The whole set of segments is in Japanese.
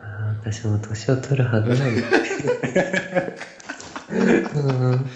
あ私も年を取るはずなんだ。う ん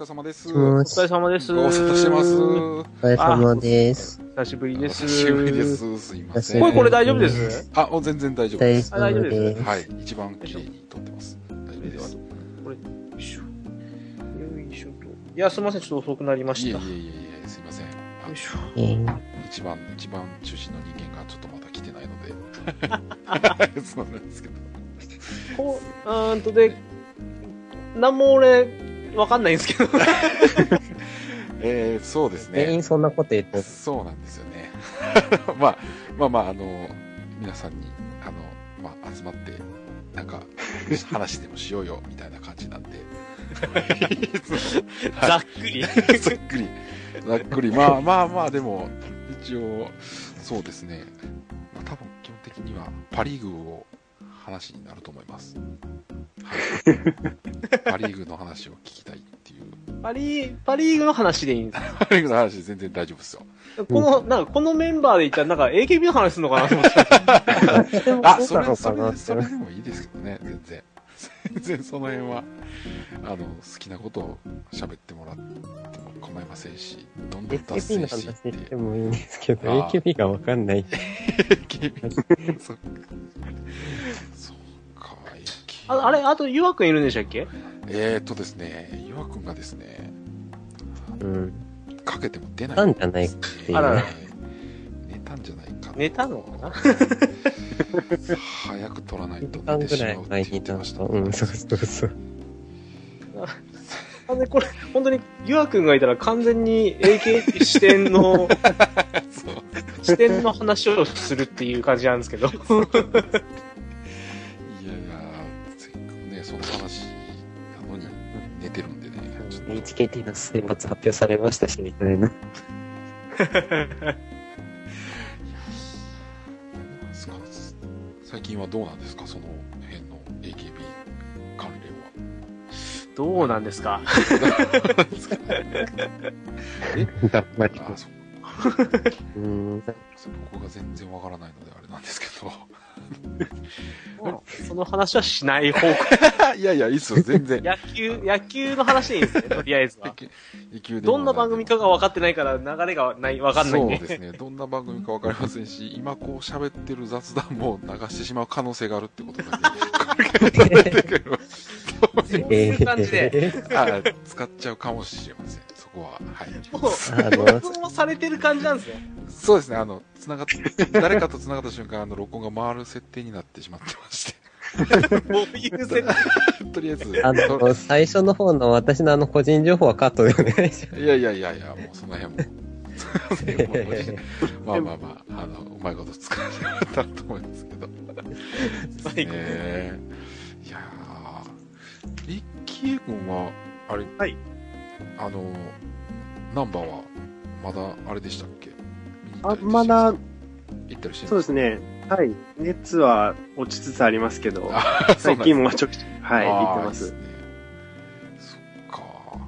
れ様です。もお疲れ様です。ご無沙汰してます。お疲れ様です。久しぶりです。久しぶりで。す。すいません。これ、これ大丈夫です？あ、もう全然大丈夫です。大丈夫あ大丈夫でです。はい。一番綺麗に撮ってます。大丈夫です。これ、よいしょ。よいしょと。いや、すみません。ちょっと遅くなりました。いえいえいよえすいません。あいしょ。えー一番、一番中心の人間がちょっとまだ来てないので。そうなんですけど。こう、うーんとで、なんも俺、わかんないんですけど。えー、そうですね。全員そんなこと言ってる。そうなんですよね。まあ、まあまあ、あの、皆さんに、あの、まあ、集まって、なんか、話でもしようよ、みたいな感じなんで。ざっくり。ざっくり。ざっくり。まあまあまあ、でも、一応、そうですね。まあ、多分、基本的には、パリーグを話になると思います。はい、パリーグの話を聞きたいっていう。パリ、パリーグの話でいいんですパリーグの話全然大丈夫ですよ。この、なんか、このメンバーで言ったら、なんか、AKB の話するのかなと思ってた。あ、それ、それ、それれでもいいですけどね、全然。全然その辺は、あの、好きなことを喋ってもらっても構いませんし、どんどん脱 AKB 線のしていって話して。もいいんですけど、AKB がわかんない。AKB そそうか、AKB ああれ、あと、ゆわくんいるんでしたっけ？えーっとですね、ゆわくんがですね、うん。かけても出ないなんじゃないっていうあらら寝たんじゃないかな。寝たのかな？早く取らないと寝てしまうって言ってました。なんか、うん、そうそうそう。あで、これ、本当に、ゆわくんがいたら完全に AKB 視点の、視点の話をするっていう感じなんですけど。HKT の選抜発表されましたし、みたいな。最近はどうなんですか、その辺の AKB 関連は。どうなんですか？え？あ、そう。うん。そう僕が全然わからないのであれなんですけど。その話はしない方向。いやいや、いいっすよ、全然。野球、野球の話でいいんですね、とりあえずは。野球でもどんな番組かが分かってないから流れがない、分かんないんで。そうですね。どんな番組かわかりませんし、今こう喋ってる雑談も流してしまう可能性があるってことだけ。これから出てくるそういう感じで。あ使っちゃうかもしれません。そこは。はい。もう、あの録音されてる感じなんですね。そうですね。あの、つながっ、誰かとつながった瞬間、あの、録音が回る設定になってしまってまして。もういう設定。とりあえず、あの、最初の方の私のあの個人情報はカットでお願いします。いやいやいやいや、もうその辺も。まあまあまあ、あの、うまいこと使ってもらったらと思いますけど。最後えー、いやー、リッキー君は、あれ、はい。あの、ナンバーは、まだ、あれでしたっけ？あ、まだ、行ったりしてそうですね。ね。はい。熱は落ちつつありますけど、最近もちょくちょく、はい、行ってます。そっか。こ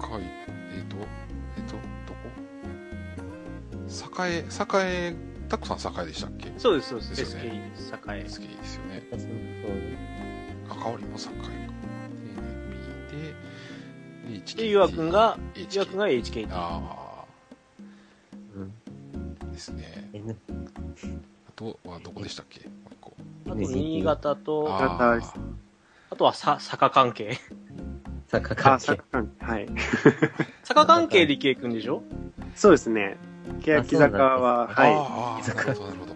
れは、かい、えっ、と、えっ、と、どこ？栄、栄、たくさん栄でしたっけ？そうです、そうです。ですよ SK ねです。栄。好きですよね。関わりも栄か。で、B で、で、ゆわくんが、わくんが HKT。あうんあ、ですね。あとはどこでしたっけ？もう一個。あと、新潟と、ああですとはさ、坂関係。坂あ、関係。サッカー、はい。坂関係で池井くんでしょ？そうですね。欅坂は、あはあ、ああなるほど、なるほど。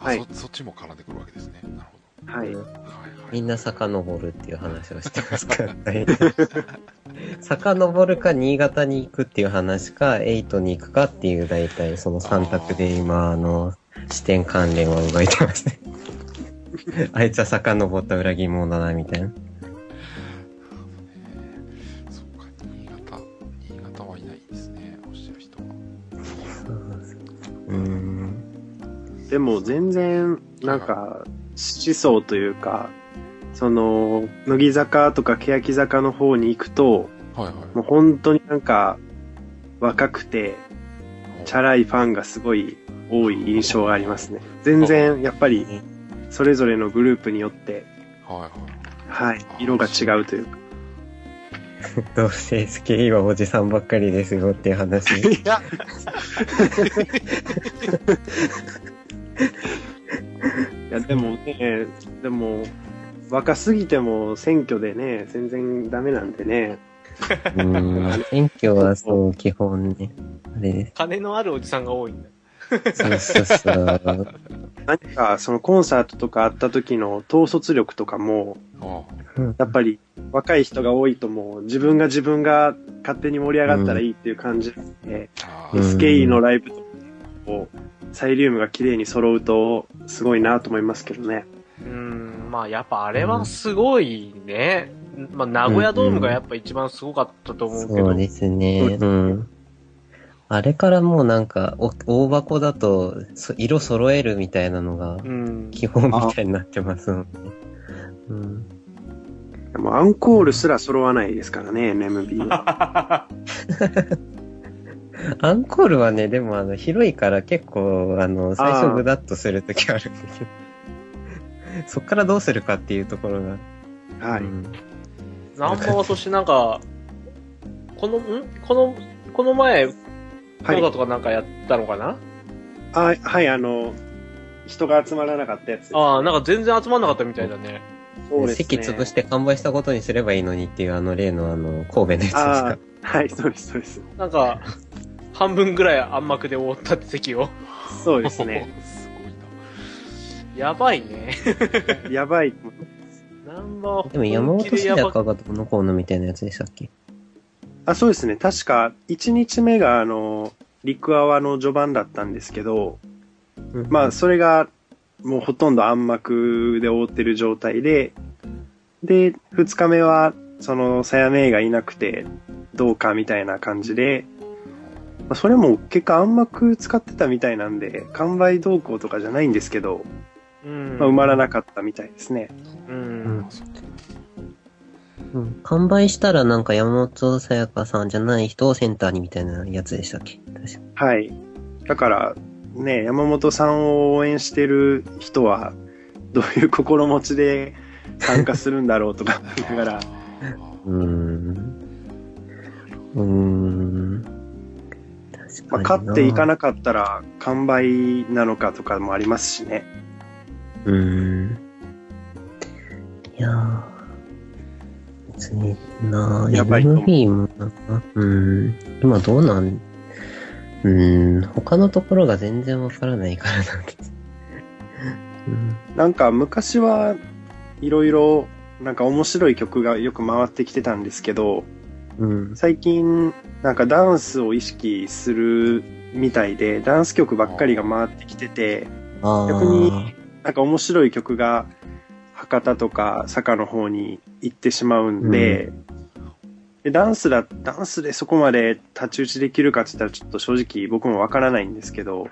あ、はいそ、そっちも絡んでくるわけですね。なるほ。ど。はい、はい。みんな遡るっていう話をしてますから、大体 遡るか、新潟に行くっていう話か、エイトに行くかっていう、大体その3択で今、あの、視点関連は動いてますね。あいつは遡った裏切り者だな、みたいな。そうか、新潟。新潟はいないですね、おっしゃる人は。うーん。でも全然、なんか、思想というか、その、乃木坂とか欅坂の方に行くと、はいはい。もう本当になんか、若くて、チャラいファンがすごい多い印象がありますね。全然、やっぱり、それぞれのグループによって、はいはい。はい、色が違うというか。どうせ SKE はおじさんばっかりですよっていう話。いや、いや、でもね、でも、若すぎても選挙でね、全然ダメなんでね。うーん。選挙はそう、基本ね。あれです。金のあるおじさんが多いんだ。そうそうそう。何か、そのコンサートとかあった時の統率力とかも、あやっぱり若い人が多いともう自分が自分が勝手に盛り上がったらいいっていう感じで、あ。うん SKE のライブとサイリウムが綺麗に揃うとすごいなと思いますけどね。まあやっぱあれはすごいね。まあ名古屋ドームがやっぱ一番すごかったと思うけど。そうですね。うん。あれからもうなんか、お大箱だと、そ色揃えるみたいなのが、うん。基本みたいになってますもんね。うん。でもアンコールすら揃わないですからね、NMB は。アンコールはね、でもあの、広いから結構、あの、最初グダッとするときあるんだけど。そっからどうするかっていうところが。はい。うんナンバーはそしてなんか、この、ん？この、この前、はい講座。とかなんかやったのかな、あはい、あの、人が集まらなかったやつ。ああ、なんか全然集まんなかったみたいだね。そうですね。席潰して完売したことにすればいいのにっていうあの例のあの、神戸のやつですあか？あ。、はい、そうです、そうです。なんか、半分ぐらい暗幕で覆ったって席を。そうですね。やばいね。やばい。ナンバーでも山本さやばやかがどうのこうのみたいなやつでしたっけ？あ、そうですね。確か、1日目が、あの、陸アワの序盤だったんですけど、まあ、それが、もうほとんど暗幕で覆ってる状態で、で、2日目は、その、さやめいがいなくて、どうかみたいな感じで、まあ、それも結果暗幕使ってたみたいなんで、完売動向とかじゃないんですけど、うん。まあ、埋まらなかったみたいですね。う。うんん。うん完売したらなんか山本さやかさんじゃない人をセンターにみたいなやつでしたっけ？確かはい。だから、ね、山本さんを応援してる人は、どういう心持ちで参加するんだろうとか思いながら、うーん。うーん。確かまあ、に。勝っていかな。なかったら完売なのかとかもありますしね。うーん。いやー。別になやばいと思う MB もなんか、うーん。今どうなん？うーん。他のところが全然わからないからなんです。うん。なんか昔はいろいろなんか面白い曲がよく回ってきてたんですけど、うん。最近なんかダンスを意識するみたいで、ダンス曲ばっかりが回ってきてて、あ逆になんか面白い曲が博多とか坂の方に行ってしまうんで、でダンスだ、ダンスでそこまで太刀打ちできるかって言ったらちょっと正直僕もわからないんですけど、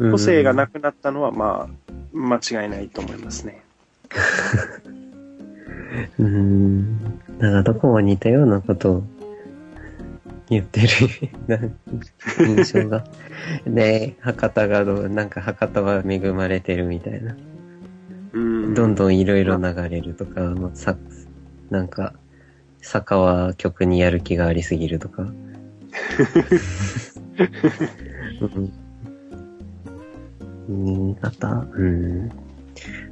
あ個性がなくなったのはまあ、間違いないと思いますね。うーん。なんかどこも似たようなことを言ってる な印象が。で、博多がどう、なんか博多は恵まれてるみたいな。うん。どんどんいろいろ流れるとか、まあさ、なんか、坂は曲にやる気がありすぎるとか。うん新潟うん。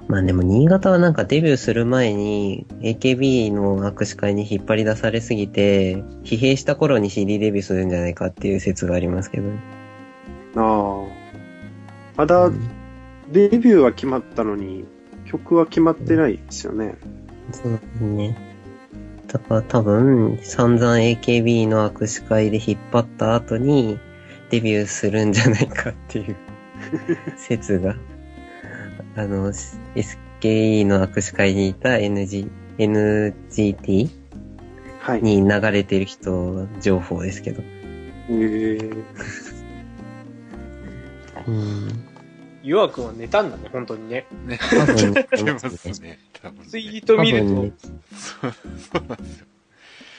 まあでも新潟はなんかデビューする前に AKB の握手会に引っ張り出されすぎて、疲弊した頃に CD デビューするんじゃないかっていう説がありますけどね。ああ。まだうんデビューは決まったのに、曲は決まってないですよね。そうですね。だから多分、散々 AKB の握手会で引っ張った後に、デビューするんじゃないかっていう 説が、あの、S- AKE の握手会にいた NG、NGT はい。に流れてる人情報ですけど。えー、うん。ゆあくんは寝たんだね、本当にね。ね。多まますすね。ね。多分ね。ツイート見るとそう、そうなんですよ。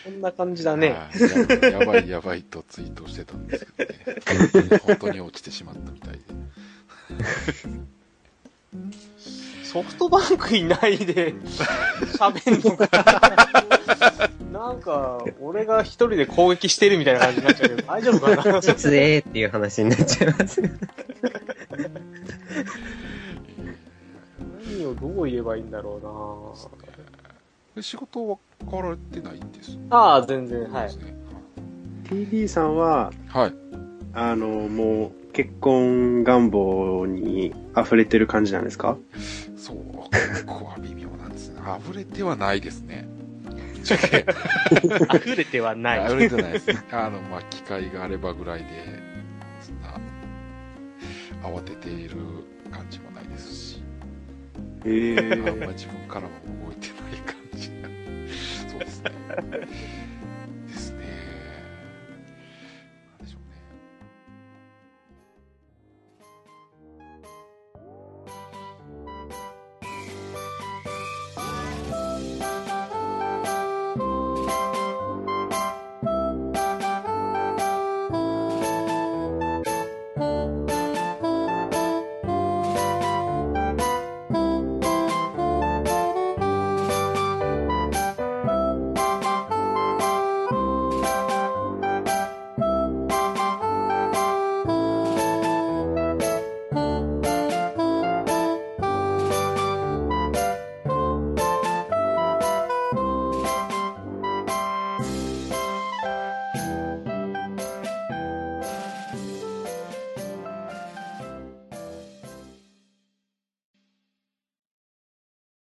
こんな感じだね。はいややばいやばいとツイートしてたんですけどね。本当に落ちてしまったみたいで。ソフトバンクいないで喋んのか。なんか、俺が一人で攻撃してるみたいな感じになっちゃうけど、大丈夫かな？実えっていう話になっちゃいます。何をどう言えばいいんだろで仕事は変わられてないんです。うなああ、全然、はい TD さんは、はい。あの、もう、結婚願望に溢れてる感じなんですか？そう、ここは微妙なんですね。溢れてはないですね。溢れてはない。溢れてないです。あの、まあ、機会があればぐらいで、そんな、慌てている感じもないですし、えあんまー、自分からも動いてない感じが。そうですね。